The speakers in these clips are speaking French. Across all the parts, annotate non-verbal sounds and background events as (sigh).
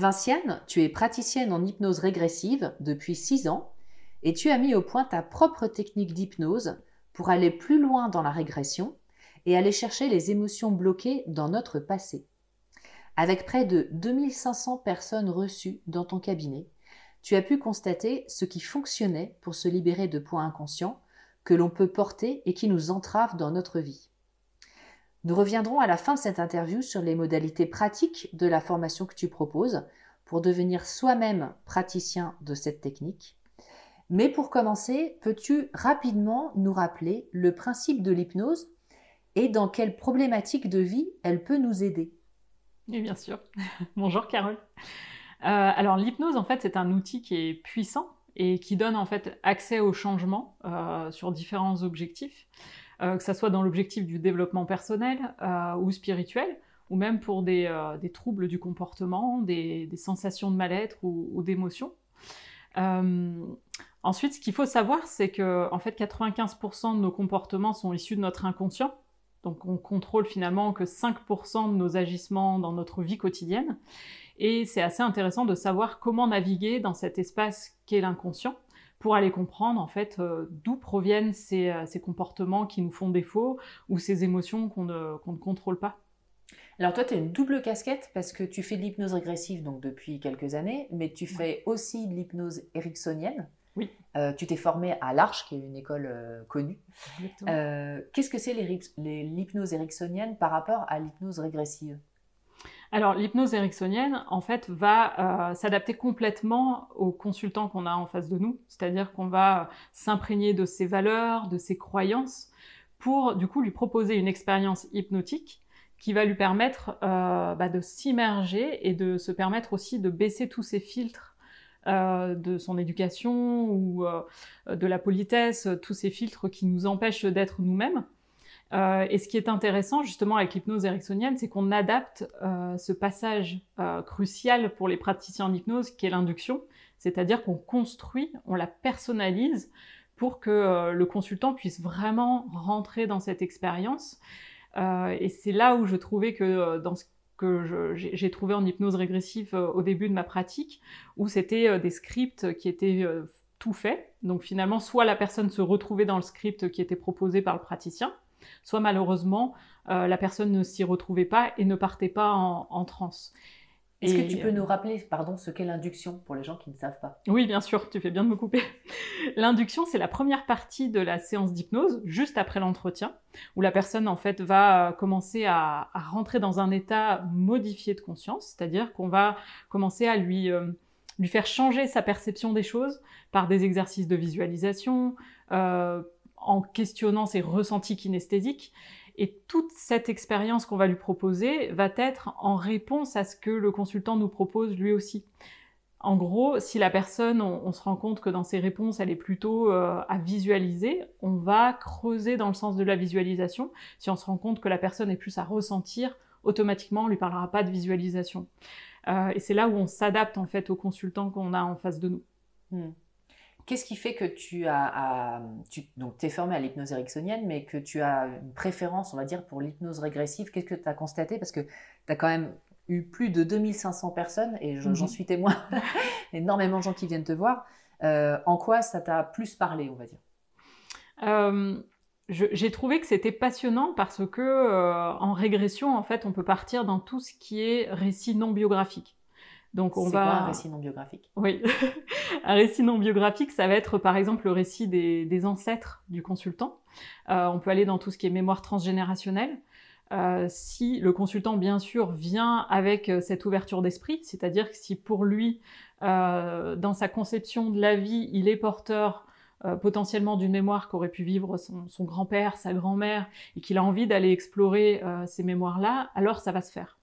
Vinciane, tu es praticienne en hypnose régressive depuis 6 ans et tu as mis au point ta propre technique d'hypnose pour aller plus loin dans la régression et aller chercher les émotions bloquées dans notre passé. Avec près de 2500 personnes reçues dans ton cabinet, tu as pu constater ce qui fonctionnait pour se libérer de points inconscients que l'on peut porter et qui nous entravent dans notre vie. Nous reviendrons à la fin de cette interview sur les modalités pratiques de la formation que tu proposes pour devenir soi-même praticien de cette technique. Mais pour commencer, peux-tu rapidement nous rappeler le principe de l'hypnose et dans quelles problématiques de vie elle peut nous aider? Oui, bien sûr. (laughs) Bonjour Carole. Euh, alors l'hypnose, en fait, c'est un outil qui est puissant et qui donne en fait accès au changement euh, sur différents objectifs, euh, que ce soit dans l'objectif du développement personnel ou spirituel, ou même pour des, troubles du comportement, des, sensations de mal-être ou, ou d'émotion. Ensuite, ce qu'il faut savoir, c'est que en fait, 95% de nos comportements sont issus de notre inconscient. Donc, on contrôle finalement que 5% de nos agissements dans notre vie quotidienne. Et c'est assez intéressant de savoir comment naviguer dans cet espace qu'est l'inconscient pour aller comprendre en fait euh, d'où proviennent ces, euh, ces, comportements qui nous font défaut ou ces émotions qu'on ne, qu'on ne contrôle pas. Alors toi, tu as une double casquette parce que tu fais de l'hypnose régressive donc depuis quelques années, mais tu fais aussi de l'hypnose ericksonienne. Oui. Euh, tu t'es formé à l'Arche, qui est une école euh, connue. Euh, Qu'est-ce que c'est l'hypnose ericksonienne par rapport à l'hypnose régressive? Alors, l'hypnose ericksonienne, en fait, va euh, s'adapter complètement aux consultants qu'on a en face de nous. C'est-à-dire qu'on va s'imprégner de ses valeurs, de ses croyances, pour, du coup, lui proposer une expérience hypnotique qui va lui permettre euh, bah, de s'immerger et de se permettre aussi de baisser tous ces filtres euh, de son éducation ou de la politesse, tous ces filtres qui nous empêchent d'être nous-mêmes. Euh, et ce qui est intéressant justement avec l'hypnose ericksonienne, c'est qu'on adapte euh, ce passage euh, crucial pour les praticiens en hypnose, qui est l'induction, c'est-à-dire qu'on construit, on la personnalise pour que le consultant puisse vraiment rentrer dans cette expérience. Et c'est là où je trouvais que dans ce que j'ai trouvé en hypnose régressive au début de ma pratique, où c'était des scripts qui étaient tout faits. Donc finalement, soit la personne se retrouvait dans le script qui était proposé par le praticien, soit malheureusement euh, la personne ne s'y retrouvait pas et ne partait pas en, en transe. Est-ce que tu peux nous rappeler, pardon, ce qu'est l'induction pour les gens qui ne savent pas? Oui, bien sûr, tu fais bien de me couper. L'induction, c'est la première partie de la séance d'hypnose, juste après l'entretien, où la personne, en fait, va commencer à, à, rentrer dans un état modifié de conscience, c'est-à-dire qu'on va commencer à lui, euh, lui faire changer sa perception des choses par des exercices de visualisation, euh, en questionnant ses ressentis kinesthésiques. Et toute cette expérience qu'on va lui proposer va être en réponse à ce que le consultant nous propose lui aussi. En gros, si la personne, on, se rend compte que dans ses réponses, elle est plutôt euh, à visualiser, on va creuser dans le sens de la visualisation. Si on se rend compte que la personne est plus à ressentir, automatiquement, on lui parlera pas de visualisation. Euh, et c'est là où on s'adapte en fait aux consultants qu'on a en face de nous. Hmm. Qu'est-ce qui fait que tu as, tu, donc es formé à l'hypnose ericksonienne, mais que tu as une préférence, on va dire, pour l'hypnose régressive? Qu'est-ce que tu as constaté? Parce que tu as quand même eu plus de 2500 personnes, et j'en mhm. suis témoin, (laughs) (laughs) énormément de gens qui viennent te voir. Euh, en quoi ça t'a plus parlé, on va dire? Euh, J'ai trouvé que c'était passionnant parce que euh, en régression, en fait, on peut partir dans tout ce qui est récit non biographique. Donc on va. Quoi, un récit non biographique? Oui, (laughs) un récit non biographique, ça va être par exemple le récit des, des ancêtres du consultant. on peut aller dans tout ce qui est mémoire transgénérationnelle. Euh, si le consultant, bien sûr, vient avec euh, cette ouverture d'esprit, c'est-à-dire que si pour lui, euh, dans sa conception de la vie, il est porteur potentiellement d'une mémoire qu'aurait pu vivre son, grand-père, sa grand-mère, et qu'il a envie d'aller explorer ces mémoires-là, alors ça va se faire.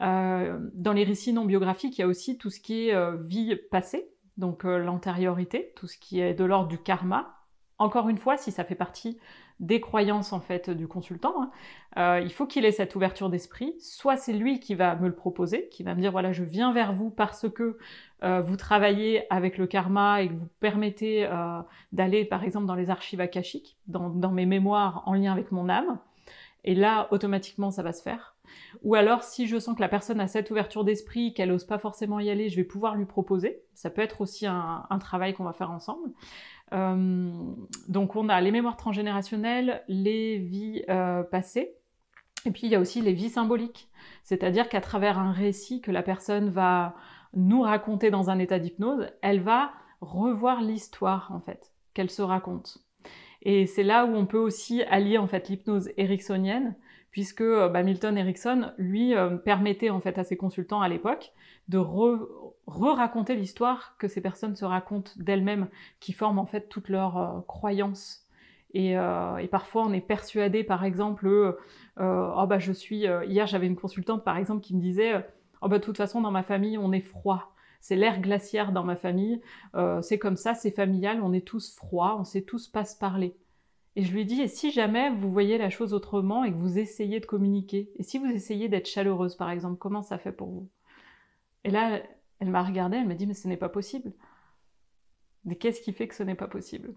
Dans les récits non biographiques, il y a aussi tout ce qui est vie passée, donc l'antériorité, tout ce qui est de l'ordre du karma. Encore une fois, si ça fait partie des croyances en fait du consultant. Hein. Euh, il faut qu'il ait cette ouverture d'esprit. Soit c'est lui qui va me le proposer, qui va me dire voilà je viens vers vous parce que euh, vous travaillez avec le karma et que vous permettez euh, d'aller par exemple dans les archives akashiques, dans mes mémoires en lien avec mon âme. Et là automatiquement ça va se faire. Ou alors, si je sens que la personne a cette ouverture d'esprit, qu'elle n'ose pas forcément y aller, je vais pouvoir lui proposer. Ça peut être aussi un, travail qu'on va faire ensemble. Euh, donc on a les mémoires transgénérationnelles, les vies euh, passées, et puis il y a aussi les vies symboliques. C'est-à-dire qu'à travers un récit que la personne va nous raconter dans un état d'hypnose, elle va revoir l'histoire en fait qu'elle se raconte. Et c'est là où on peut aussi allier en fait l'hypnose ericksonienne, puisque euh, bah, Milton Erickson lui permettait en fait à ses consultants à l'époque de re-raconter l'histoire que ces personnes se racontent d'elles-mêmes, qui forment en fait toutes leurs euh, croyances. Euh, et, parfois, on est persuadé, par exemple, euh, oh bah je suis. hier, j'avais une consultante, par exemple, qui me disait, oh bah de toute façon, dans ma famille, on est froid. C'est l'air glaciaire dans ma famille. c'est comme ça, c'est familial. On est tous froids. On sait tous pas se parler. Et je lui dis, et si jamais vous voyez la chose autrement et que vous essayez de communiquer, et si vous essayez d'être chaleureuse, par exemple, comment ça fait pour vous? Et là, elle m'a regardée, elle m'a dit mais ce n'est pas possible. Mais qu'est-ce qui fait que ce n'est pas possible?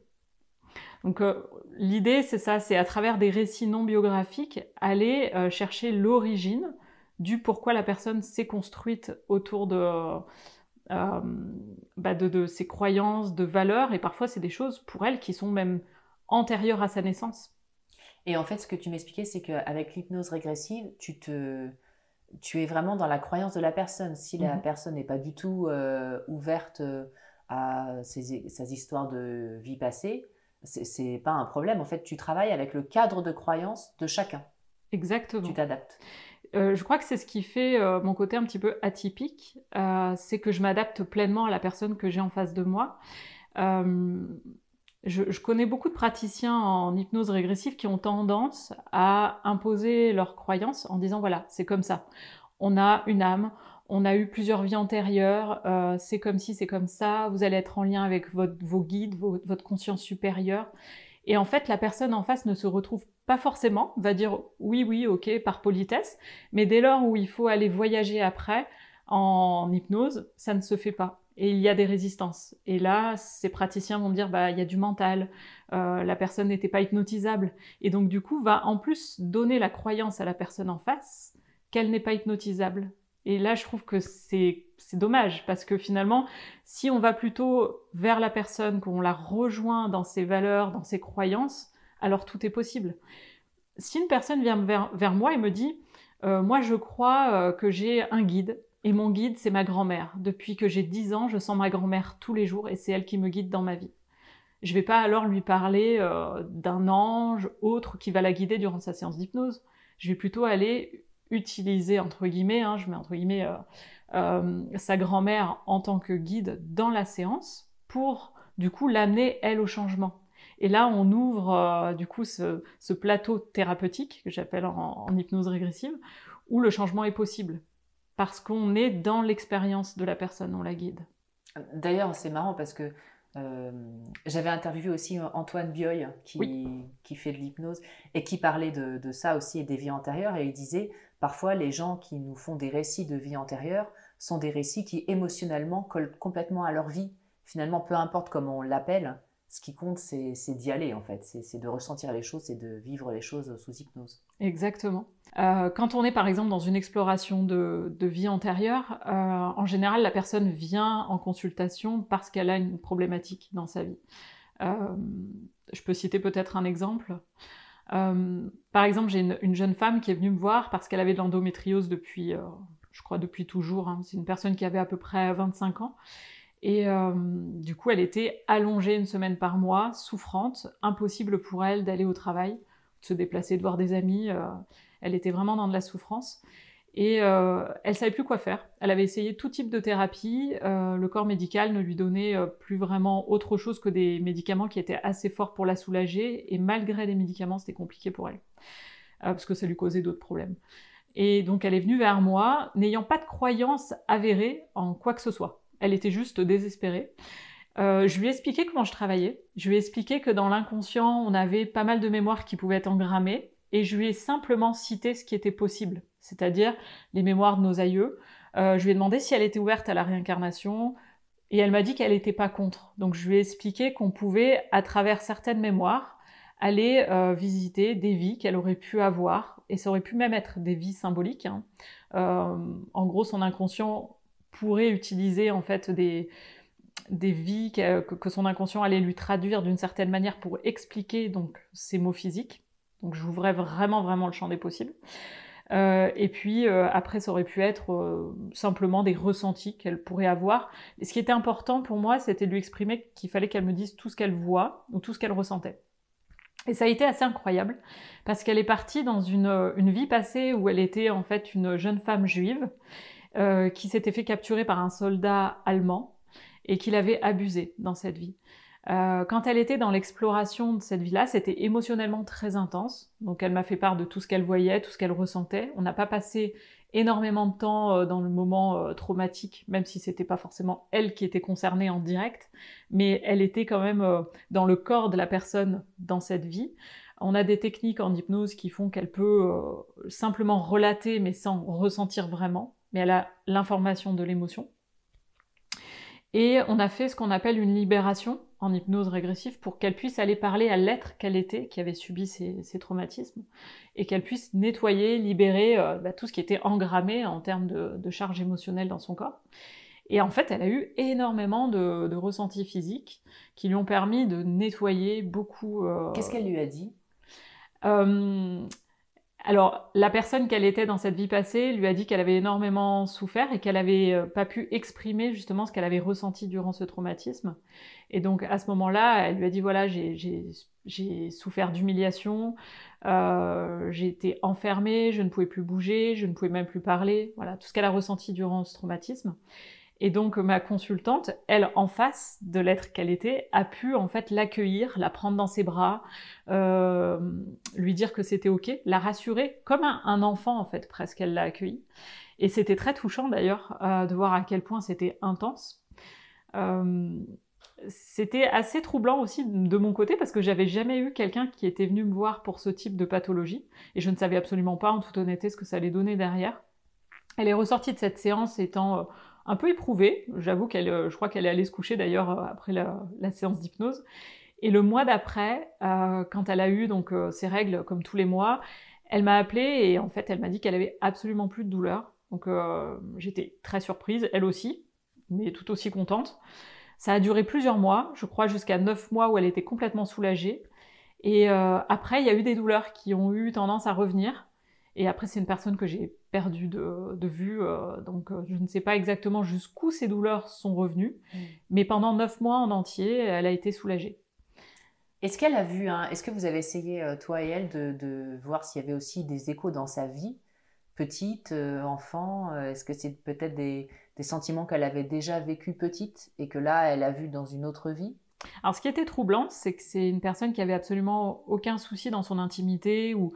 Donc euh, l'idée c'est ça, c'est à travers des récits non biographiques aller euh, chercher l'origine du pourquoi la personne s'est construite autour de, euh, bah, de, de, ses croyances, de valeurs, et parfois c'est des choses pour elle qui sont même antérieures à sa naissance. Et en fait, ce que tu m'expliquais, c'est qu'avec l'hypnose régressive, tu te, tu es vraiment dans la croyance de la personne. Si la mhm. personne n'est pas du tout euh, ouverte euh, à ses, histoires de vie passée, c'est pas un problème. En fait, tu travailles avec le cadre de croyance de chacun. Exactement. Tu t'adaptes. Euh, je crois que c'est ce qui fait mon côté un petit peu atypique, c'est que je m'adapte pleinement à la personne que j'ai en face de moi. Je, connais beaucoup de praticiens en hypnose régressive qui ont tendance à imposer leurs croyances en disant voilà, c'est comme ça. On a une âme, on a eu plusieurs vies antérieures, euh, c'est comme si, c'est comme ça, vous allez être en lien avec votre, vos guides, votre conscience supérieure. Et en fait, la personne en face ne se retrouve pas forcément, va dire oui, oui, ok, par politesse, mais dès lors où il faut aller voyager après en hypnose, ça ne se fait pas et il y a des résistances. Et là, ces praticiens vont dire, bah, il y a du mental, euh, la personne n'était pas hypnotisable, et donc du coup, va en plus donner la croyance à la personne en face qu'elle n'est pas hypnotisable. Et là, je trouve que c'est dommage, parce que finalement, si on va plutôt vers la personne, qu'on la rejoint dans ses valeurs, dans ses croyances, alors tout est possible. Si une personne vient vers, vers moi et me dit, euh, moi je crois euh, que j'ai un guide, et mon guide, c'est ma grand-mère. Depuis que j'ai 10 ans, je sens ma grand-mère tous les jours et c'est elle qui me guide dans ma vie. Je vais pas alors lui parler euh, d'un ange autre qui va la guider durant sa séance d'hypnose. Je vais plutôt aller utiliser, entre guillemets, hein, je mets entre guillemets, euh, euh, sa grand-mère en tant que guide dans la séance pour, du coup, l'amener, elle, au changement. Et là, on ouvre, du coup, ce, plateau thérapeutique que j'appelle en hypnose régressive, où le changement est possible parce qu'on est dans l'expérience de la personne, on la guide. D'ailleurs, c'est marrant parce que euh, j'avais interviewé aussi Antoine Bioy qui, qui fait de l'hypnose et qui parlait de, de, ça aussi et des vies antérieures et il disait parfois les gens qui nous font des récits de vie antérieure sont des récits qui émotionnellement collent complètement à leur vie. Finalement, peu importe comment on l'appelle, ce qui compte, c'est d'y aller en fait, c'est de ressentir les choses et de vivre les choses sous hypnose. Exactement. Euh, quand on est par exemple dans une exploration de, vie antérieure, euh, en général, la personne vient en consultation parce qu'elle a une problématique dans sa vie. Euh, je peux citer peut-être un exemple. par exemple, j'ai une, jeune femme qui est venue me voir parce qu'elle avait de l'endométriose depuis, je crois, depuis toujours. Hein. C'est une personne qui avait à peu près 25 ans et euh, du coup, elle était allongée une semaine par mois, souffrante, impossible pour elle d'aller au travail, de se déplacer, de voir des amis. Euh, elle était vraiment dans de la souffrance. Et euh, elle savait plus quoi faire. Elle avait essayé tout type de thérapie. Euh, le corps médical ne lui donnait plus vraiment autre chose que des médicaments qui étaient assez forts pour la soulager. Et malgré les médicaments, c'était compliqué pour elle. parce que ça lui causait d'autres problèmes. Et donc elle est venue vers moi, n'ayant pas de croyance avérée en quoi que ce soit. Elle était juste désespérée. Euh, je lui ai expliqué comment je travaillais. Je lui ai expliqué que dans l'inconscient, on avait pas mal de mémoires qui pouvaient être engrammées. Et je lui ai simplement cité ce qui était possible, c'est-à-dire les mémoires de nos aïeux. Euh, je lui ai demandé si elle était ouverte à la réincarnation. Et elle m'a dit qu'elle n'était pas contre. Donc je lui ai expliqué qu'on pouvait, à travers certaines mémoires, aller euh, visiter des vies qu'elle aurait pu avoir. Et ça aurait pu même être des vies symboliques. Hein. en gros, son inconscient pourrait utiliser en fait des, des vies que, son inconscient allait lui traduire d'une certaine manière pour expliquer donc ces mots physiques. Donc j'ouvrais vraiment vraiment le champ des possibles. Euh, et puis euh, après, ça aurait pu être euh, simplement des ressentis qu'elle pourrait avoir. Et ce qui était important pour moi, c'était de lui exprimer qu'il fallait qu'elle me dise tout ce qu'elle voit ou tout ce qu'elle ressentait. Et ça a été assez incroyable parce qu'elle est partie dans une, une vie passée où elle était en fait une jeune femme juive euh, qui s'était fait capturer par un soldat allemand et qui l'avait abusé dans cette vie. Euh, quand elle était dans l'exploration de cette vie-là, c'était émotionnellement très intense. Donc elle m'a fait part de tout ce qu'elle voyait, tout ce qu'elle ressentait. On n'a pas passé énormément de temps euh, dans le moment traumatique, même si c'était pas forcément elle qui était concernée en direct, mais elle était quand même dans le corps de la personne dans cette vie. On a des techniques en hypnose qui font qu'elle peut simplement relater mais sans ressentir vraiment mais elle a l'information de l'émotion. Et on a fait ce qu'on appelle une libération en hypnose régressive pour qu'elle puisse aller parler à l'être qu'elle était, qui avait subi ces, traumatismes, et qu'elle puisse nettoyer, libérer euh, bah, tout ce qui était engrammé en termes de, charge émotionnelle dans son corps. Et en fait, elle a eu énormément de, ressentis physiques qui lui ont permis de nettoyer beaucoup. Euh, Qu'est-ce qu'elle lui a dit? euh, alors, la personne qu'elle était dans cette vie passée lui a dit qu'elle avait énormément souffert et qu'elle n'avait euh, pas pu exprimer justement ce qu'elle avait ressenti durant ce traumatisme. Et donc, à ce moment-là, elle lui a dit voilà, j'ai souffert d'humiliation, euh, j'ai été enfermée, je ne pouvais plus bouger, je ne pouvais même plus parler. Voilà, tout ce qu'elle a ressenti durant ce traumatisme. Et donc ma consultante, elle, en face de l'être qu'elle était, a pu en fait l'accueillir, la prendre dans ses bras, euh, lui dire que c'était ok, la rassurer comme un, enfant en fait presque. Elle l'a accueilli. Et c'était très touchant d'ailleurs euh, de voir à quel point c'était intense. Euh, c'était assez troublant aussi de mon côté parce que j'avais jamais eu quelqu'un qui était venu me voir pour ce type de pathologie et je ne savais absolument pas en toute honnêteté ce que ça allait donner derrière. Elle est ressortie de cette séance étant un peu éprouvée. J'avoue qu'elle, euh, je crois qu'elle est allée se coucher d'ailleurs euh, après la, séance d'hypnose. Et le mois d'après, euh, quand elle a eu donc ses règles comme tous les mois, elle m'a appelée et en fait elle m'a dit qu'elle avait absolument plus de douleur. Donc j'étais très surprise, elle aussi, mais tout aussi contente. Ça a duré plusieurs mois, je crois jusqu'à neuf mois où elle était complètement soulagée. Et après, il y a eu des douleurs qui ont eu tendance à revenir. Et après, c'est une personne que j'ai perdue de, vue, euh, donc euh, je ne sais pas exactement jusqu'où ces douleurs sont revenues, mm. mais pendant neuf mois en entier, elle a été soulagée. Est-ce qu'elle a vu, est-ce que vous avez essayé, euh, toi et elle, de, voir s'il y avait aussi des échos dans sa vie, petite, enfant Est-ce que c'est peut-être des, des sentiments qu'elle avait déjà vécu petite et que là, elle a vu dans une autre vie? Alors, ce qui était troublant, c'est que c'est une personne qui avait absolument aucun souci dans son intimité ou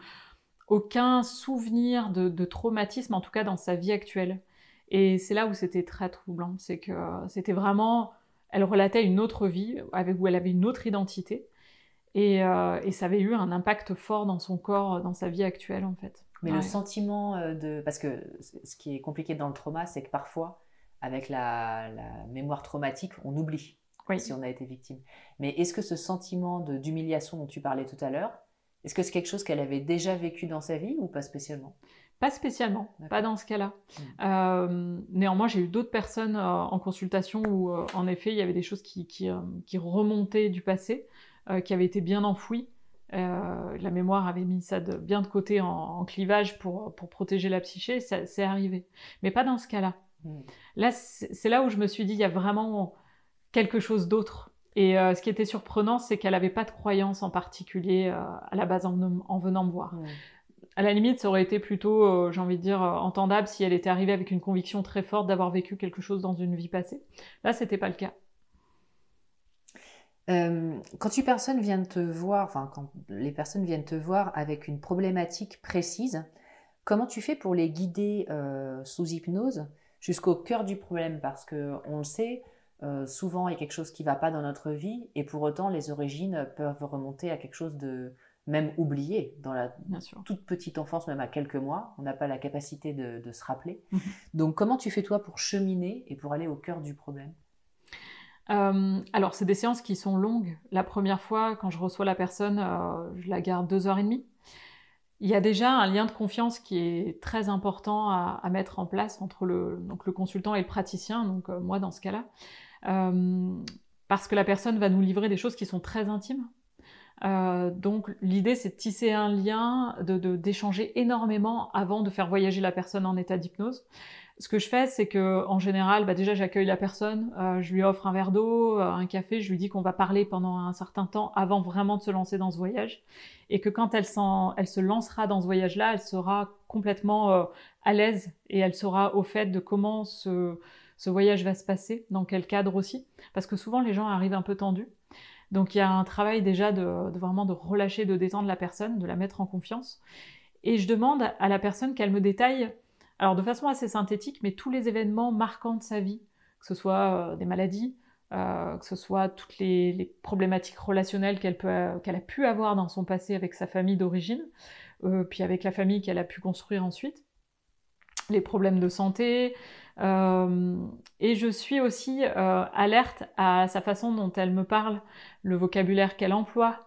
aucun souvenir de, traumatisme, en tout cas dans sa vie actuelle. Et c'est là où c'était très troublant, c'est que c'était vraiment, elle relatait une autre vie avec où elle avait une autre identité. Et, et, ça avait eu un impact fort dans son corps, dans sa vie actuelle en fait. Mais le sentiment de... Parce que ce qui est compliqué dans le trauma, c'est que parfois, avec la, mémoire traumatique, on oublie si on a été victime. Mais est-ce que ce sentiment d'humiliation dont tu parlais tout à l'heure, est-ce que c'est quelque chose qu'elle avait déjà vécu dans sa vie ou pas spécialement? Pas spécialement, pas dans ce cas-là. Hmm. Euh, néanmoins, j'ai eu d'autres personnes euh, en consultation où, euh, en effet, il y avait des choses qui, qui, remontaient du passé, qui avaient été bien enfouies. la mémoire avait mis ça de, bien de côté en, clivage pour, pour, protéger la psyché, c'est arrivé. Mais pas dans ce cas-là. Hmm. Là, c'est là où je me suis dit, il y a vraiment quelque chose d'autre. Et euh, ce qui était surprenant, c'est qu'elle n'avait pas de croyance en particulier euh, à la base en, venant me voir. Hmm. À la limite, ça aurait été plutôt, euh, j'ai envie de dire, entendable si elle était arrivée avec une conviction très forte d'avoir vécu quelque chose dans une vie passée. Là, c'était pas le cas. quand une personne vient te voir, enfin quand les personnes viennent te voir avec une problématique précise, comment tu fais pour les guider sous hypnose jusqu'au cœur du problème? Parce que on le sait, euh, souvent il y a quelque chose qui ne va pas dans notre vie et pour autant les origines peuvent remonter à quelque chose de même oublié dans la toute petite enfance, même à quelques mois. On n'a pas la capacité de, se rappeler. Mhm. Donc comment tu fais toi pour cheminer et pour aller au cœur du problème? Euh, alors, c'est des séances qui sont longues. La première fois, quand je reçois la personne, euh, je la garde deux heures et demie il y a déjà un lien de confiance qui est très important à, mettre en place entre le, donc le, consultant et le praticien, donc euh, moi dans ce cas-là, euh, parce que la personne va nous livrer des choses qui sont très intimes. Euh, donc l'idée c'est de tisser un lien, d'échanger de, énormément avant de faire voyager la personne en état d'hypnose. Ce que je fais, c'est que en général, bah déjà j'accueille la personne, euh, je lui offre un verre d'eau, un café, je lui dis qu'on va parler pendant un certain temps avant vraiment de se lancer dans ce voyage, et que quand elle, elle se lancera dans ce voyage-là, elle sera complètement à l'aise et elle sera au fait de comment ce, ce voyage va se passer, dans quel cadre aussi, parce que souvent les gens arrivent un peu tendus. Donc il y a un travail déjà de, vraiment de relâcher, de détendre la personne, de la mettre en confiance. Et je demande à la personne qu'elle me détaille alors de façon assez synthétique, mais tous les événements marquants de sa vie, que ce soit euh, des maladies, euh, que ce soit toutes les, problématiques relationnelles qu'elle a pu avoir dans son passé avec sa famille d'origine, euh, puis avec la famille qu'elle a pu construire ensuite, les problèmes de santé. et je suis aussi alerte à sa façon dont elle me parle, le vocabulaire qu'elle emploie,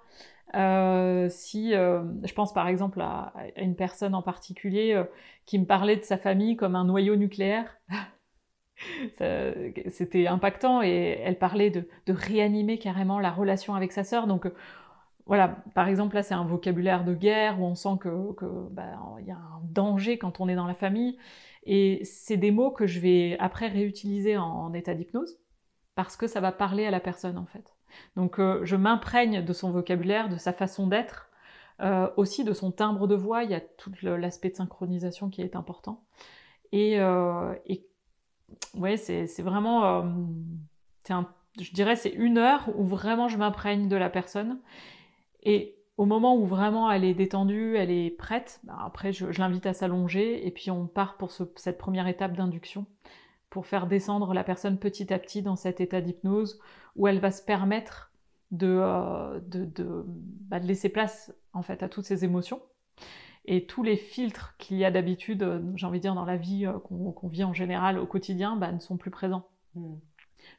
euh, si euh, je pense par exemple à, une personne en particulier euh, qui me parlait de sa famille comme un noyau nucléaire, (laughs) c'était impactant et elle parlait de, réanimer carrément la relation avec sa sœur. Voilà, par exemple là c'est un vocabulaire de guerre où on sent que, que bah, y a un danger quand on est dans la famille et c'est des mots que je vais après réutiliser en état d'hypnose parce que ça va parler à la personne en fait. Donc euh, je m'imprègne de son vocabulaire, de sa façon d'être, euh, aussi de son timbre de voix, il y a tout l'aspect de synchronisation qui est important. Et, euh, c'est vraiment, je dirais, c'est une heure où vraiment je m'imprègne de la personne. Et au moment où vraiment elle est détendue, elle est prête, bah, après je, l'invite à s'allonger et puis on part pour cette première étape d'induction pour faire descendre la personne petit à petit dans cet état d'hypnose où elle va se permettre de, euh, bah, de, laisser place en fait à toutes ces émotions. Et tous les filtres qu'il y a d'habitude, euh, j'ai envie de dire, dans la vie euh, qu'on vit en général au quotidien, bah, ne sont plus présents. Hmm.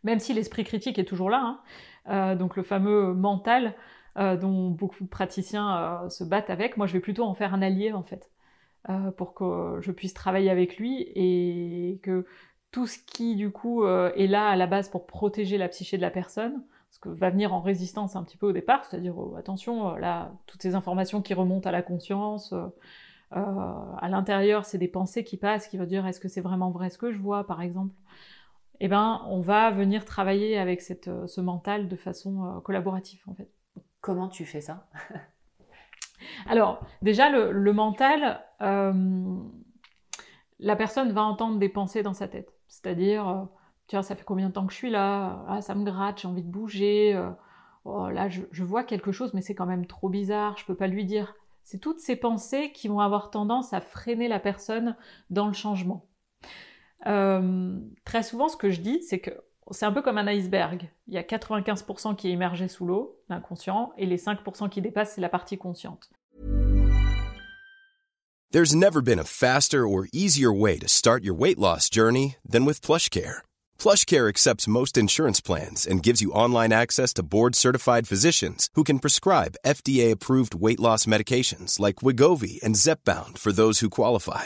Même si l'esprit critique est toujours là, hein. donc le fameux mental dont beaucoup de praticiens se battent avec, moi je vais plutôt en faire un allié en fait. pour que je puisse travailler avec lui et que tout ce qui du coup euh, est là à la base pour protéger la psyché de la personne, ce que va venir en résistance un petit peu au départ, c'est-à-dire oh, attention, euh, là, toutes ces informations qui remontent à la conscience, euh, à l'intérieur, c'est des pensées qui passent, qui vont dire est-ce que c'est vraiment vrai ce que je vois, par exemple? Eh ben, on va venir travailler avec ce mental de façon collaborative, en fait. Comment tu fais ça? Alors, déjà, le, mental, la personne va entendre des pensées dans sa tête. C'est-à-dire, euh, tiens, ça fait combien de temps que je suis là? Ah, ça me gratte, j'ai envie de bouger. Euh, oh, là, je, vois quelque chose, mais c'est quand même trop bizarre, je peux pas lui dire. C'est toutes ces pensées qui vont avoir tendance à freiner la personne dans le changement. Euh, très souvent, ce que je dis, c'est que c'est un peu comme un iceberg. Il y a 95% qui est sous l'eau, l'inconscient, et les 5% qui dépassent, c'est la partie consciente. There's never been a faster or easier way to start your weight loss journey than with PlushCare. PlushCare accepts most insurance plans and gives you online access to board-certified physicians who can prescribe FDA-approved weight loss medications like Wigovi and Zepbound for those who qualify.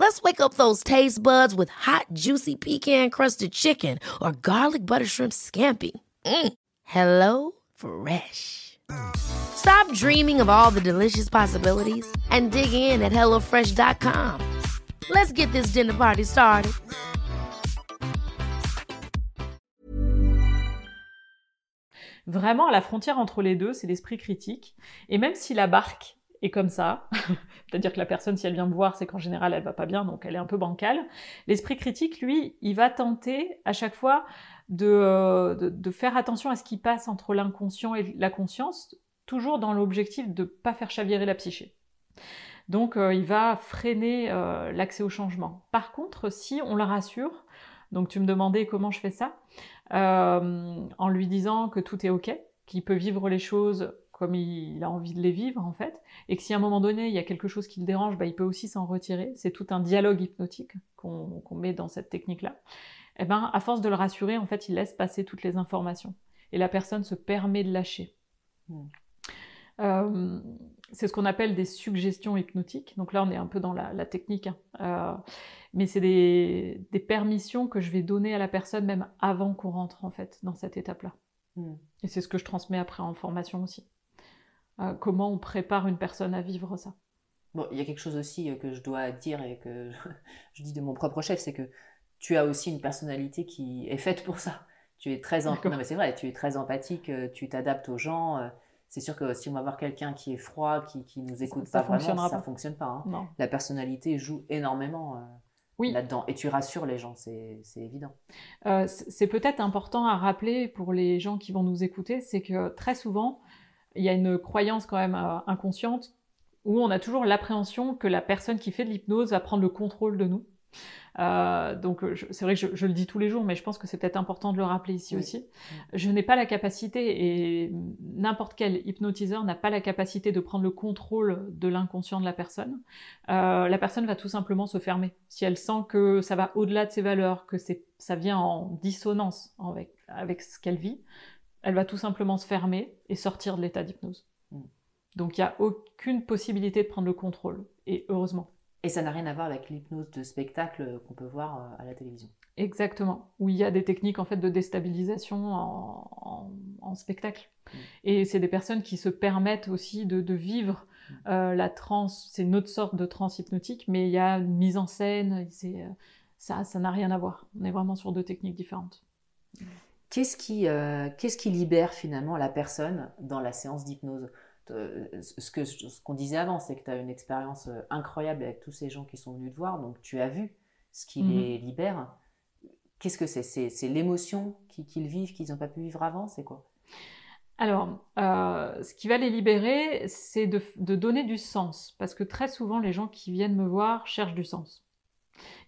Let's wake up those taste buds with hot, juicy pecan-crusted chicken or garlic butter shrimp scampi. Mm. Hello Fresh. Stop dreaming of all the delicious possibilities and dig in at HelloFresh.com. Let's get this dinner party started. Vraiment, la frontière entre les deux, c'est l'esprit critique. Et même si la barque est comme ça, (laughs) c'est-à-dire que la personne, si elle vient me voir, c'est qu'en général, elle va pas bien, donc elle est un peu bancale. L'esprit critique, lui, il va tenter à chaque fois de, euh, faire attention à ce qui passe entre l'inconscient et la conscience, toujours dans l'objectif de pas faire chavirer la psyché. Donc, euh, il va freiner euh, l'accès au changement. Par contre, si on le rassure, donc tu me demandais comment je fais ça, en lui disant que tout est ok, qu'il peut vivre les choses comme il a envie de les vivre en fait, et que si à un moment donné il y a quelque chose qui le dérange, bah, il peut aussi s'en retirer. C'est tout un dialogue hypnotique qu'on met dans cette technique-là. Et eh ben, à force de le rassurer, en fait, il laisse passer toutes les informations et la personne se permet de lâcher. Hmm. Euh, c'est ce qu'on appelle des suggestions hypnotiques. Donc là, on est un peu dans la, technique. Hein. Euh, mais c'est des, permissions que je vais donner à la personne même avant qu'on rentre en fait dans cette étape-là. Hmm. Et c'est ce que je transmets après en formation aussi. Euh, comment on prépare une personne à vivre ça. Bon, il y a quelque chose aussi que je dois dire et que (laughs) je dis de mon propre chef, c'est que tu as aussi une personnalité qui est faite pour ça. Tu es très, non, mais c'est vrai, tu es très empathique, tu t'adaptes aux gens c'est sûr que si on va voir quelqu'un qui est froid, qui, qui nous écoute ça, pas vraiment, ça ne fonctionne pas. Hein. La personnalité joue énormément euh, oui. là-dedans. Et tu rassures les gens, c'est évident. Euh, c'est peut-être important à rappeler pour les gens qui vont nous écouter, c'est que très souvent, il y a une croyance quand même euh, inconsciente où on a toujours l'appréhension que la personne qui fait de l'hypnose va prendre le contrôle de nous. Euh, donc c'est vrai que je, le dis tous les jours, mais je pense que c'est peut-être important de le rappeler ici aussi. Je n'ai pas la capacité, et n'importe quel hypnotiseur n'a pas la capacité de prendre le contrôle de l'inconscient de la personne. Euh, la personne va tout simplement se fermer. Si elle sent que ça va au-delà de ses valeurs, que ça vient en dissonance avec, avec ce qu'elle vit, elle va tout simplement se fermer et sortir de l'état d'hypnose. Mm. Donc il n'y a aucune possibilité de prendre le contrôle, et heureusement. Et ça n'a rien à voir avec l'hypnose de spectacle qu'on peut voir euh, à la télévision. Exactement, où il y a des techniques en fait de déstabilisation en, spectacle. Mm. Et c'est des personnes qui se permettent aussi de, vivre mm. euh, la transe, c'est une autre sorte de transe hypnotique, mais il y a une mise en scène, c'est, euh, ça ça n'a rien à voir. On est vraiment sur deux techniques différentes. Qu'est-ce qui, qu'est-ce qui libère finalement la personne dans la séance d'hypnose euh, ce qu'on ce qu'on disait avant, c'est que tu as une expérience euh, incroyable avec tous ces gens qui sont venus te voir, donc tu as vu ce qui mhm. les libère. Qu'est-ce que c'est? C'est l'émotion qu'ils vivent, qu'ils n'ont pas pu vivre avant C'est quoi? Alors, euh, ce qui va les libérer, c'est de, de, donner du sens, parce que très souvent, les gens qui viennent me voir cherchent du sens.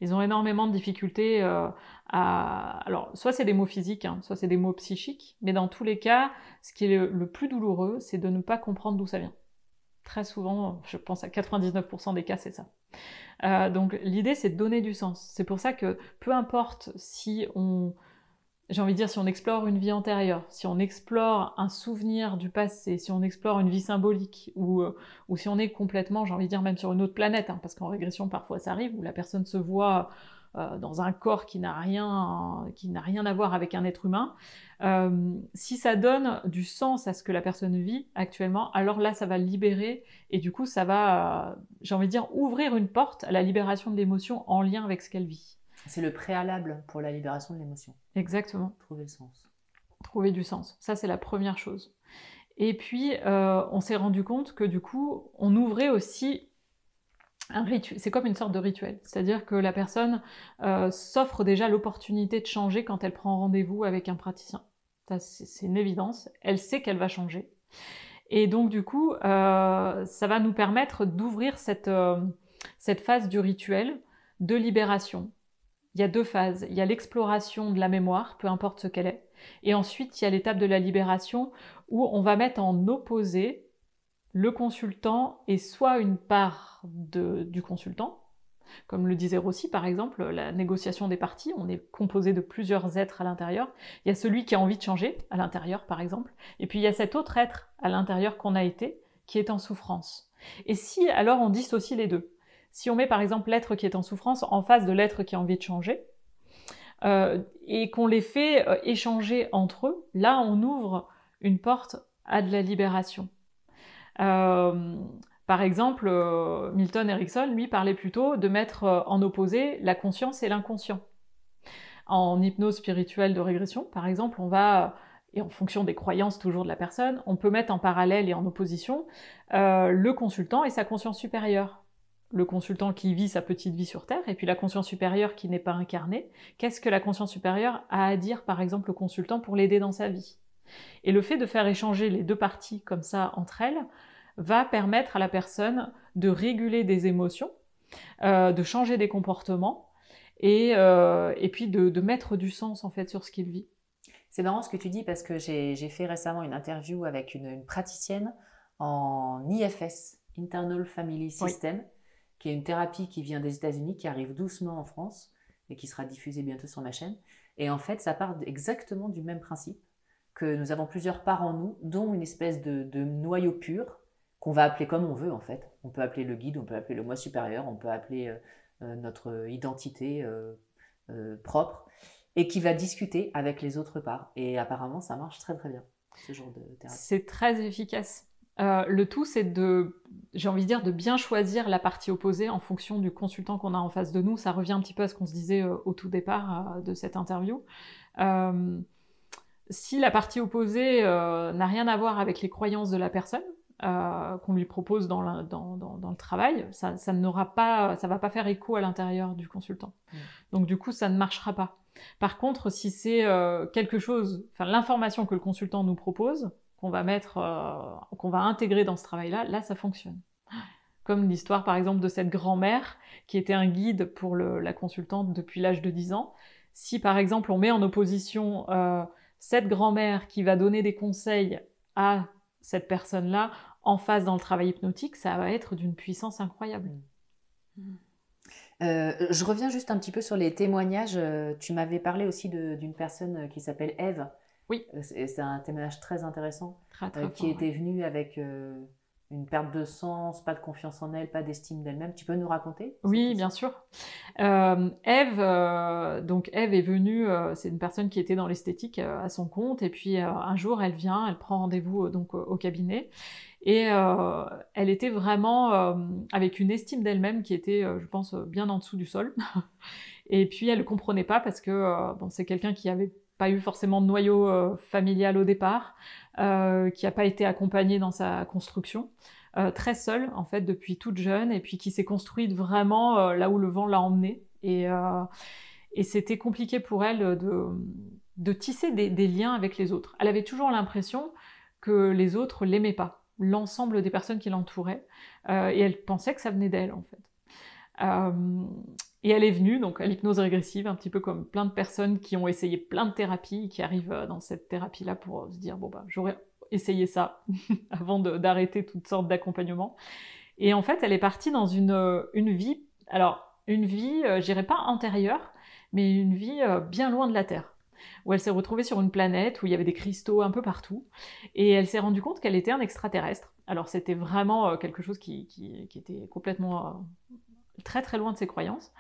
Ils ont énormément de difficultés euh, à... Alors, soit c'est des mots physiques, hein, soit c'est des mots psychiques, mais dans tous les cas, ce qui est le, plus douloureux, c'est de ne pas comprendre d'où ça vient. Très souvent, je pense à 99% des cas, c'est ça. Euh, donc l'idée, c'est de donner du sens. C'est pour ça que peu importe si on, j'ai envie de dire, si on explore une vie antérieure, si on explore un souvenir du passé, si on explore une vie symbolique, ou, euh, si on est complètement, j'ai envie de dire, même sur une autre planète, hein, parce qu'en régression, parfois ça arrive, où la personne se voit euh, dans un corps qui n'a rien, qui n'a rien à voir avec un être humain, euh, si ça donne du sens à ce que la personne vit actuellement, alors là, ça va libérer, et du coup, ça va, j'ai envie de dire, ouvrir une porte à la libération de l'émotion en lien avec ce qu'elle vit. C'est le préalable pour la libération de l'émotion. Exactement. Trouver le sens. Trouver du sens. Ça, c'est la première chose. Et puis, euh, on s'est rendu compte que du coup, on ouvrait aussi un rituel. C'est comme une sorte de rituel. C'est-à-dire que la personne euh, s'offre déjà l'opportunité de changer quand elle prend rendez-vous avec un praticien. C'est une évidence. Elle sait qu'elle va changer. Et donc, du coup, euh, ça va nous permettre d'ouvrir cette, cette phase du rituel de libération. Il y a deux phases. Il y a l'exploration de la mémoire, peu importe ce qu'elle est. Et ensuite, il y a l'étape de la libération où on va mettre en opposé le consultant et soit une part du consultant, comme le disait Rossi par exemple, la négociation des parties, on est composé de plusieurs êtres à l'intérieur. Il y a celui qui a envie de changer à l'intérieur par exemple, et puis il y a cet autre être à l'intérieur qu'on a été qui est en souffrance. Et si alors on dissocie les deux, si on met par exemple l'être qui est en souffrance en face de l'être qui a envie de changer, euh, et qu'on les fait euh, échanger entre eux, là on ouvre une porte à de la libération. Euh, par exemple, Milton Erickson, lui, parlait plutôt de mettre en opposé la conscience et l'inconscient. En hypnose spirituelle de régression, par exemple, on va, et en fonction des croyances toujours de la personne, on peut mettre en parallèle et en opposition le consultant et sa conscience supérieure le consultant qui vit sa petite vie sur Terre, et puis la conscience supérieure qui n'est pas incarnée. Qu'est-ce que la conscience supérieure a à dire, par exemple, au consultant pour l'aider dans sa vie? Et le fait de faire échanger les deux parties comme ça entre elles va permettre à la personne de réguler des émotions, euh, de changer des comportements, et, euh, et puis de, mettre du sens en fait sur ce qu'il vit. C'est marrant ce que tu dis parce que j'ai fait récemment une interview avec une, praticienne en IFS, Internal Family System qui est une thérapie qui vient des États-Unis, qui arrive doucement en France et qui sera diffusée bientôt sur ma chaîne. Et en fait, ça part exactement du même principe que nous avons plusieurs parts en nous, dont une espèce de, noyau pur qu'on va appeler comme on veut en fait. On peut appeler le guide, on peut appeler le moi supérieur, on peut appeler euh, euh, notre identité euh, propre, et qui va discuter avec les autres parts. Et apparemment, ça marche très très bien, ce genre de thérapie. C'est très efficace. Euh, le tout, c'est de, j'ai envie de dire, de bien choisir la partie opposée en fonction du consultant qu'on a en face de nous. Ça revient un petit peu à ce qu'on se disait euh, au tout départ euh, de cette interview. si la partie opposée n'a rien à voir avec les croyances de la personne qu'on lui propose dans, le travail, ça, ça n'aura pas, ça va pas faire écho à l'intérieur du consultant. Mmh. Donc du coup, ça ne marchera pas. Par contre, si c'est quelque chose, enfin l'information que le consultant nous propose, qu'on va mettre, euh, qu'on va intégrer dans ce travail-là, là, ça fonctionne. Comme l'histoire, par exemple, de cette grand-mère qui était un guide pour la consultante depuis l'âge de 10 ans. Si, par exemple, on met en opposition euh, cette grand-mère qui va donner des conseils à cette personne-là en face dans le travail hypnotique, ça va être d'une puissance incroyable. Euh, je reviens juste un petit peu sur les témoignages. Tu m'avais parlé aussi d'une personne qui s'appelle Eve, oui. Euh, c'est un témoignage très intéressant euh, qui était venu avec euh, une perte de sens, pas de confiance en elle, pas d'estime d'elle-même. Tu peux nous raconter Oui, bien sûr. Eve, donc Eve est venue, c'est une personne qui était dans l'esthétique à son compte, et puis un jour elle vient, elle prend rendez-vous donc au cabinet, et elle était vraiment avec une estime d'elle-même qui était, je pense, bien en dessous du sol. (laughs) et puis elle ne comprenait pas parce que bon, c'est quelqu'un qui avait pas eu forcément de noyau euh, familial au départ, euh, qui n'a pas été accompagné dans sa construction, euh, très seule en fait depuis toute jeune, et puis qui s'est construite vraiment là où le vent l'a emmenée. Et, et c'était compliqué pour elle de, de tisser des, des, liens avec les autres. Elle avait toujours l'impression que les autres l'aimaient pas, l'ensemble des personnes qui l'entouraient, et elle pensait que ça venait d'elle en fait. Et elle est venue donc à l'hypnose régressive, un petit peu comme plein de personnes qui ont essayé plein de thérapies, qui arrivent euh, dans cette thérapie-là pour se dire bon bah j'aurais essayé ça (laughs) avant d'arrêter toutes sortes d'accompagnements. Et en fait, elle est partie dans une, euh, vie, alors une vie, euh, je dirais pas antérieure, mais une vie bien loin de la Terre, où elle s'est retrouvée sur une planète où il y avait des cristaux un peu partout, et elle s'est rendue compte qu'elle était un extraterrestre. Alors c'était vraiment quelque chose qui était complètement très très loin de ses croyances.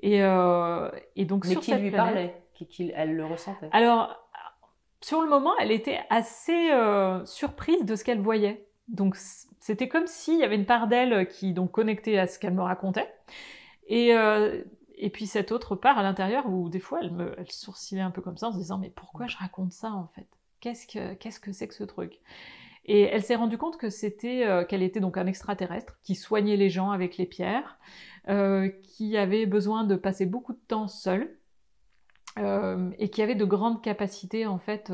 Et, euh, et donc Mais qui lui parlait, qui, elle le ressentait? Alors, sur le moment, elle était assez euh, surprise de ce qu'elle voyait. Donc, c'était comme s'il y avait une part d'elle qui donc connectait à ce qu'elle me racontait. Et, euh, et puis cette autre part à l'intérieur où des fois elle, me, elle sourcillait un peu comme ça en se disant mais pourquoi je raconte ça en fait? Qu'est-ce que qu'est-ce que c'est que ce truc? Et elle s'est rendue compte que c'était euh, qu'elle était donc un extraterrestre qui soignait les gens avec les pierres, euh, qui avait besoin de passer beaucoup de temps seul euh, et qui avait de grandes capacités en fait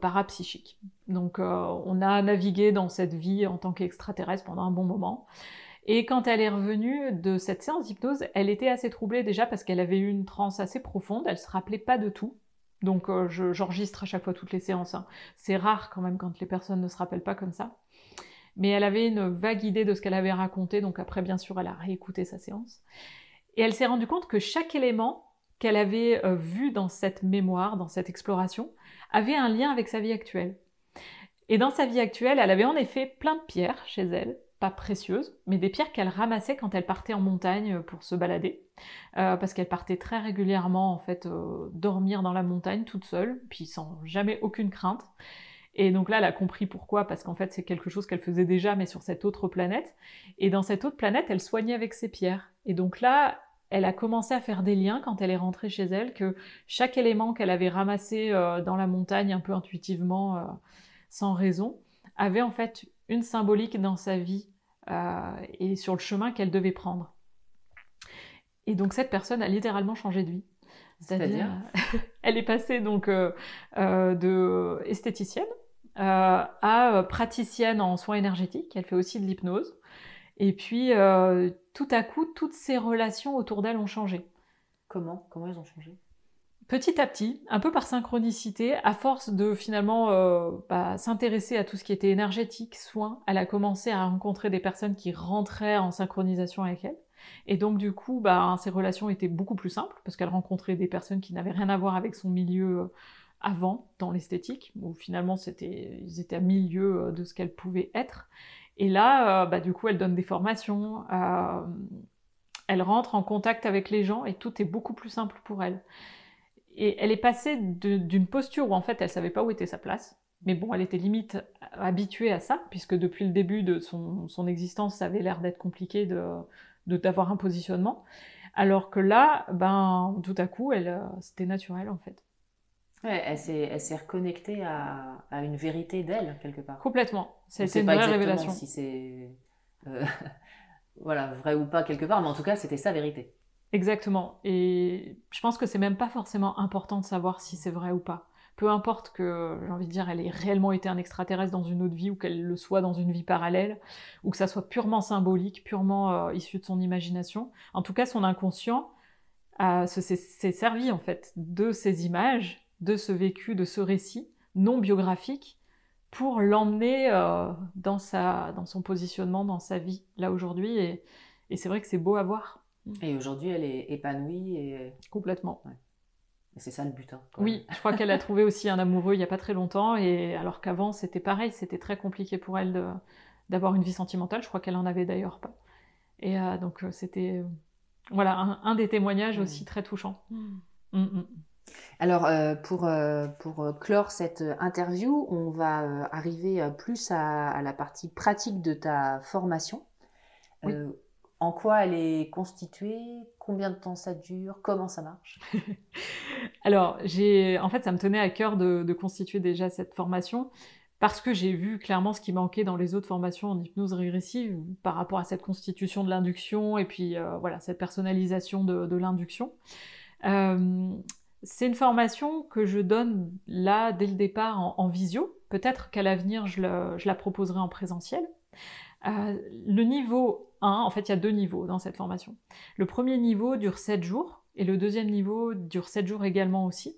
parapsychiques. Donc on a navigué dans cette vie en tant qu'extraterrestre pendant un bon moment. Et quand elle est revenue de cette séance d'hypnose, elle était assez troublée déjà parce qu'elle avait eu une transe assez profonde, elle se rappelait pas de tout. Donc euh, j'enregistre à chaque fois toutes les séances. Hein. C'est rare quand même quand les personnes ne se rappellent pas comme ça. Mais elle avait une vague idée de ce qu'elle avait raconté, donc après bien sûr elle a réécouté sa séance. Et elle s'est rendue compte que chaque élément qu'elle avait euh, vu dans cette mémoire, dans cette exploration, avait un lien avec sa vie actuelle. Et dans sa vie actuelle, elle avait en effet plein de pierres chez elle, pas précieuses, mais des pierres qu'elle ramassait quand elle partait en montagne pour se balader, euh, parce qu'elle partait très régulièrement en fait euh, dormir dans la montagne toute seule, puis sans jamais aucune crainte. Et donc là, elle a compris pourquoi, parce qu'en fait c'est quelque chose qu'elle faisait déjà, mais sur cette autre planète. Et dans cette autre planète, elle soignait avec ses pierres. Et donc là, elle a commencé à faire des liens quand elle est rentrée chez elle, que chaque élément qu'elle avait ramassé euh, dans la montagne un peu intuitivement, sans raison, avait en fait une symbolique dans sa vie euh, et sur le chemin qu'elle devait prendre. Et donc cette personne a littéralement changé de vie. C'est-à-dire, (laughs) elle est passée donc euh, euh, de esthéticienne à praticienne en soins énergétiques. Elle fait aussi de l'hypnose. Et puis, tout à coup, toutes ses relations autour d'elle ont changé. Comment? Comment elles ont changé? Petit à petit, un peu par synchronicité, à force de finalement euh, bah, s'intéresser à tout ce qui était énergétique, soins, elle a commencé à rencontrer des personnes qui rentraient en synchronisation avec elle. Et donc du coup, bah, ses relations étaient beaucoup plus simples parce qu'elle rencontrait des personnes qui n'avaient rien à voir avec son milieu euh, avant dans l'esthétique, où finalement ils étaient à milieu euh, de ce qu'elle pouvait être. Et là, bah, du coup, elle donne des formations, elle rentre en contact avec les gens et tout est beaucoup plus simple pour elle. Et elle est passée d'une posture où en fait elle savait pas où était sa place, mais bon, elle était limite habituée à ça, puisque depuis le début de son, existence, ça avait l'air d'être compliqué de d'avoir un positionnement. Alors que là, ben, tout à coup, c'était naturel en fait. Ouais, elle s'est reconnectée à, à, une vérité d'elle, quelque part. Complètement. C'était une vraie révélation. si c'est euh, (laughs) voilà, vrai ou pas quelque part, mais en tout cas, c'était sa vérité. Exactement. Et je pense que c'est même pas forcément important de savoir si c'est vrai ou pas. Peu importe que, j'ai envie de dire, elle ait réellement été un extraterrestre dans une autre vie ou qu'elle le soit dans une vie parallèle, ou que ça soit purement symbolique, purement euh, issu de son imagination. En tout cas, son inconscient s'est servi en fait de ces images, de ce vécu, de ce récit non biographique pour l'emmener euh, dans, dans son positionnement, dans sa vie là aujourd'hui. Et, et c'est vrai que c'est beau à voir. Et aujourd'hui, elle est épanouie et... Complètement. C'est ça le but. Hein, oui, je crois qu'elle a trouvé aussi un amoureux il n'y a pas très longtemps, et alors qu'avant c'était pareil, c'était très compliqué pour elle d'avoir une vie sentimentale. Je crois qu'elle en avait d'ailleurs pas. Et euh, donc euh, c'était voilà un, des témoignages mm. aussi très touchants. Mm. Mm, alors pour, pour clore cette interview, on va arriver plus à, la partie pratique de ta formation. Oui en quoi elle est constituée, combien de temps ça dure, comment ça marche? (laughs) Alors, j'ai, en fait, ça me tenait à cœur de, constituer déjà cette formation parce que j'ai vu clairement ce qui manquait dans les autres formations en hypnose régressive par rapport à cette constitution de l'induction et puis euh, voilà cette personnalisation de, l'induction. Euh, c'est une formation que je donne là dès le départ en, visio. Peut-être qu'à l'avenir je, la proposerai en présentiel. Euh, le niveau 1, en fait, il y a deux niveaux dans cette formation. Le premier niveau dure 7 jours et le deuxième niveau dure 7 jours également aussi.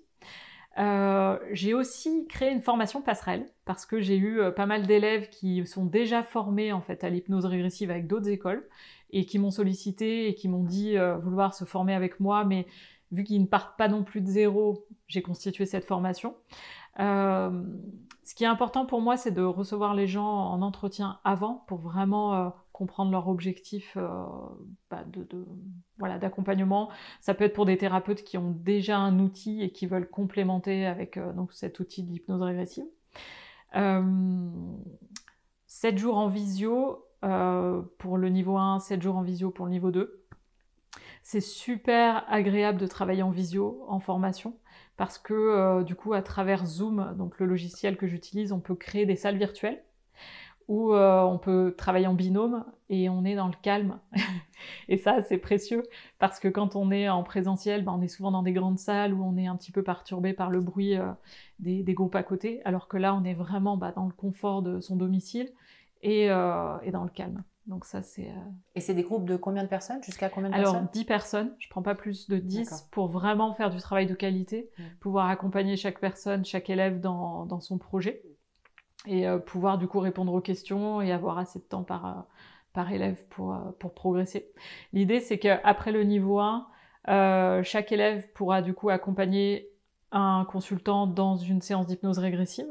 Euh, j'ai aussi créé une formation passerelle parce que j'ai eu euh, pas mal d'élèves qui sont déjà formés en fait à l'hypnose régressive avec d'autres écoles et qui m'ont sollicité et qui m'ont dit vouloir se former avec moi, mais vu qu'ils ne partent pas non plus de zéro, j'ai constitué cette formation. Euh, ce qui est important pour moi, c'est de recevoir les gens en entretien avant pour vraiment euh, comprendre leur objectif euh, bah, de, voilà, d'accompagnement. Ça peut être pour des thérapeutes qui ont déjà un outil et qui veulent complémenter avec cet outil de l'hypnose régressive. 7 jours en visio pour le niveau 1, 7 jours en visio pour le niveau 2. C'est super agréable de travailler en visio, en formation, parce que euh, du coup, à travers Zoom, donc le logiciel que j'utilise, on peut créer des salles virtuelles où euh, on peut travailler en binôme et on est dans le calme. (laughs) et ça, c'est précieux parce que quand on est en présentiel, ben, on est souvent dans des grandes salles où on est un petit peu perturbé par le bruit euh, des, groupes à côté, alors que là, on est vraiment bah, dans le confort de son domicile et, et dans le calme. Donc ça, c'est... Euh, et c'est des groupes de combien de personnes? Jusqu'à combien de Alors, personnes? Alors, 10 personnes. Je prends pas plus de 10 pour vraiment faire du travail de qualité, mmh. pouvoir accompagner chaque personne, chaque élève dans, dans son projet et euh, pouvoir du coup répondre aux questions et avoir assez de temps par, euh, par élève pour, pour progresser. L'idée, c'est qu'après le niveau 1, chaque élève pourra du coup accompagner un consultant dans une séance d'hypnose régressive.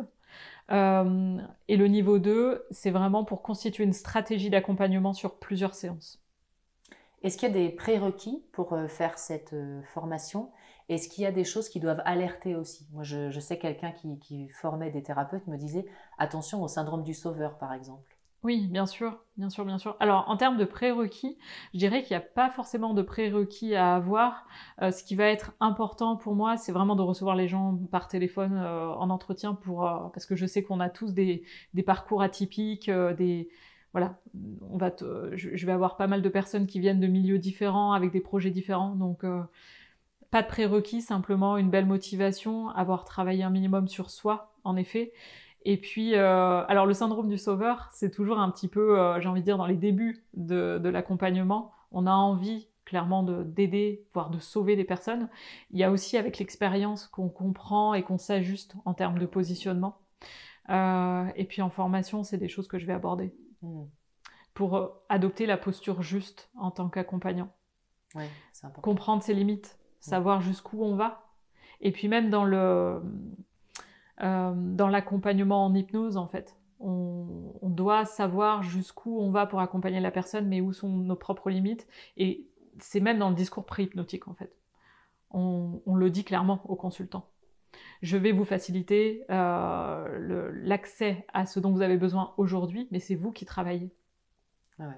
Euh, et le niveau 2, c'est vraiment pour constituer une stratégie d'accompagnement sur plusieurs séances. Est-ce qu'il y a des prérequis pour euh, faire cette euh, formation? Est-ce qu'il y a des choses qui doivent alerter aussi? Moi, je, sais quelqu'un qui, qui, formait des thérapeutes me disait attention au syndrome du sauveur, par exemple. Oui, bien sûr, bien sûr, bien sûr. Alors, en termes de prérequis, je dirais qu'il n'y a pas forcément de prérequis à avoir. Euh, ce qui va être important pour moi, c'est vraiment de recevoir les gens par téléphone euh, en entretien pour, euh, parce que je sais qu'on a tous des, parcours atypiques, voilà, on va je, vais avoir pas mal de personnes qui viennent de milieux différents, avec des projets différents, donc pas de prérequis, simplement une belle motivation, avoir travaillé un minimum sur soi, en effet, et puis, euh, alors le syndrome du sauveur, c'est toujours un petit peu, euh, j'ai envie de dire, dans les débuts de, l'accompagnement, on a envie clairement d'aider, voire de sauver des personnes. Il y a aussi avec l'expérience qu'on comprend et qu'on s'ajuste en termes de positionnement. Euh, et puis en formation, c'est des choses que je vais aborder hmm. pour adopter la posture juste en tant qu'accompagnant. Ouais, comprendre ses limites, savoir jusqu'où on va. Et puis même dans le dans l'accompagnement en hypnose, en fait. On, doit savoir jusqu'où on va pour accompagner la personne, mais où sont nos propres limites. Et c'est même dans le discours pré-hypnotique, en fait. On, le dit clairement aux consultants. Je vais vous faciliter euh, l'accès à ce dont vous avez besoin aujourd'hui, mais c'est vous qui travaillez. Ah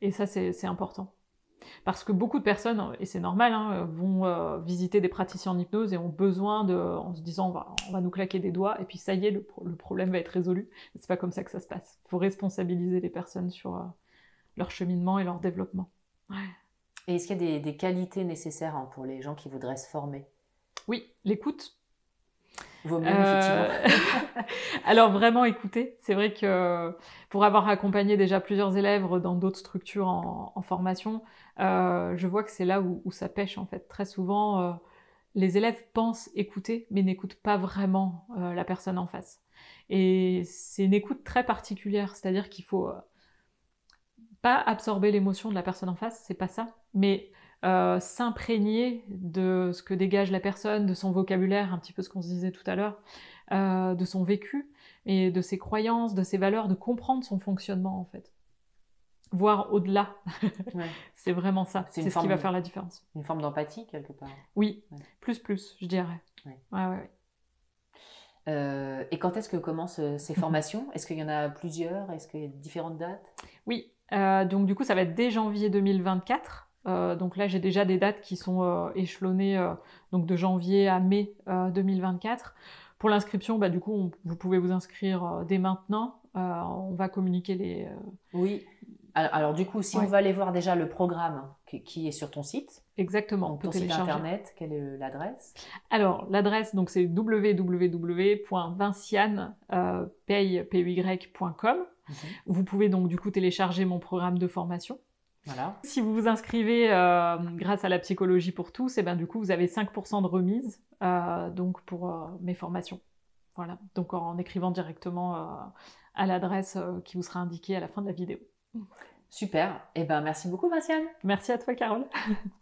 Et ça, c'est important. Parce que beaucoup de personnes, et c'est normal, hein, vont euh, visiter des praticiens en hypnose et ont besoin de, en se disant on va, nous claquer des doigts et puis ça y est, le, problème va être résolu. C'est pas comme ça que ça se passe. Il faut responsabiliser les personnes sur euh, leur cheminement et leur développement. Et est-ce qu'il y a des, qualités nécessaires hein, pour les gens qui voudraient se former? Oui, l'écoute. Vaut mieux, euh, (laughs) Alors vraiment écouter. C'est vrai que pour avoir accompagné déjà plusieurs élèves dans d'autres structures en, formation, euh, je vois que c'est là où, ça pêche en fait. Très souvent, euh, les élèves pensent écouter, mais n'écoutent pas vraiment la personne en face. Et c'est une écoute très particulière, c'est-à-dire qu'il faut pas absorber l'émotion de la personne en face, c'est pas ça, mais euh, s'imprégner de ce que dégage la personne, de son vocabulaire, un petit peu ce qu'on se disait tout à l'heure, euh, de son vécu et de ses croyances, de ses valeurs, de comprendre son fonctionnement en fait. Voir au-delà. (laughs) c'est vraiment ça. C'est ce qui va faire la différence. Une forme d'empathie quelque part. Oui, plus plus, je dirais. Euh, et quand est-ce que commencent ces formations? Est-ce qu'il y en a plusieurs? Est-ce qu'il y a différentes dates? Oui, donc du coup ça va être dès janvier 2024. Euh, donc là, j'ai déjà des dates qui sont euh, échelonnées euh, donc de janvier à mai 2024. Pour l'inscription, bah, du coup, vous pouvez vous inscrire dès maintenant. on va communiquer les. Oui. Alors, du coup, si on va aller voir déjà le programme qui, est sur ton site. Exactement. Donc, ton site internet, quelle est l'adresse? Alors l'adresse donc c'est www.vinciane.com. Mhm. Vous pouvez donc du coup télécharger mon programme de formation. Si vous vous inscrivez euh, grâce à la psychologie pour tous, et eh ben du coup vous avez 5% de remise euh, donc pour euh, mes formations. Voilà, donc en écrivant directement à l'adresse qui vous sera indiquée à la fin de la vidéo. Super, et eh ben merci beaucoup Vinciane. Merci à toi Carole. (laughs)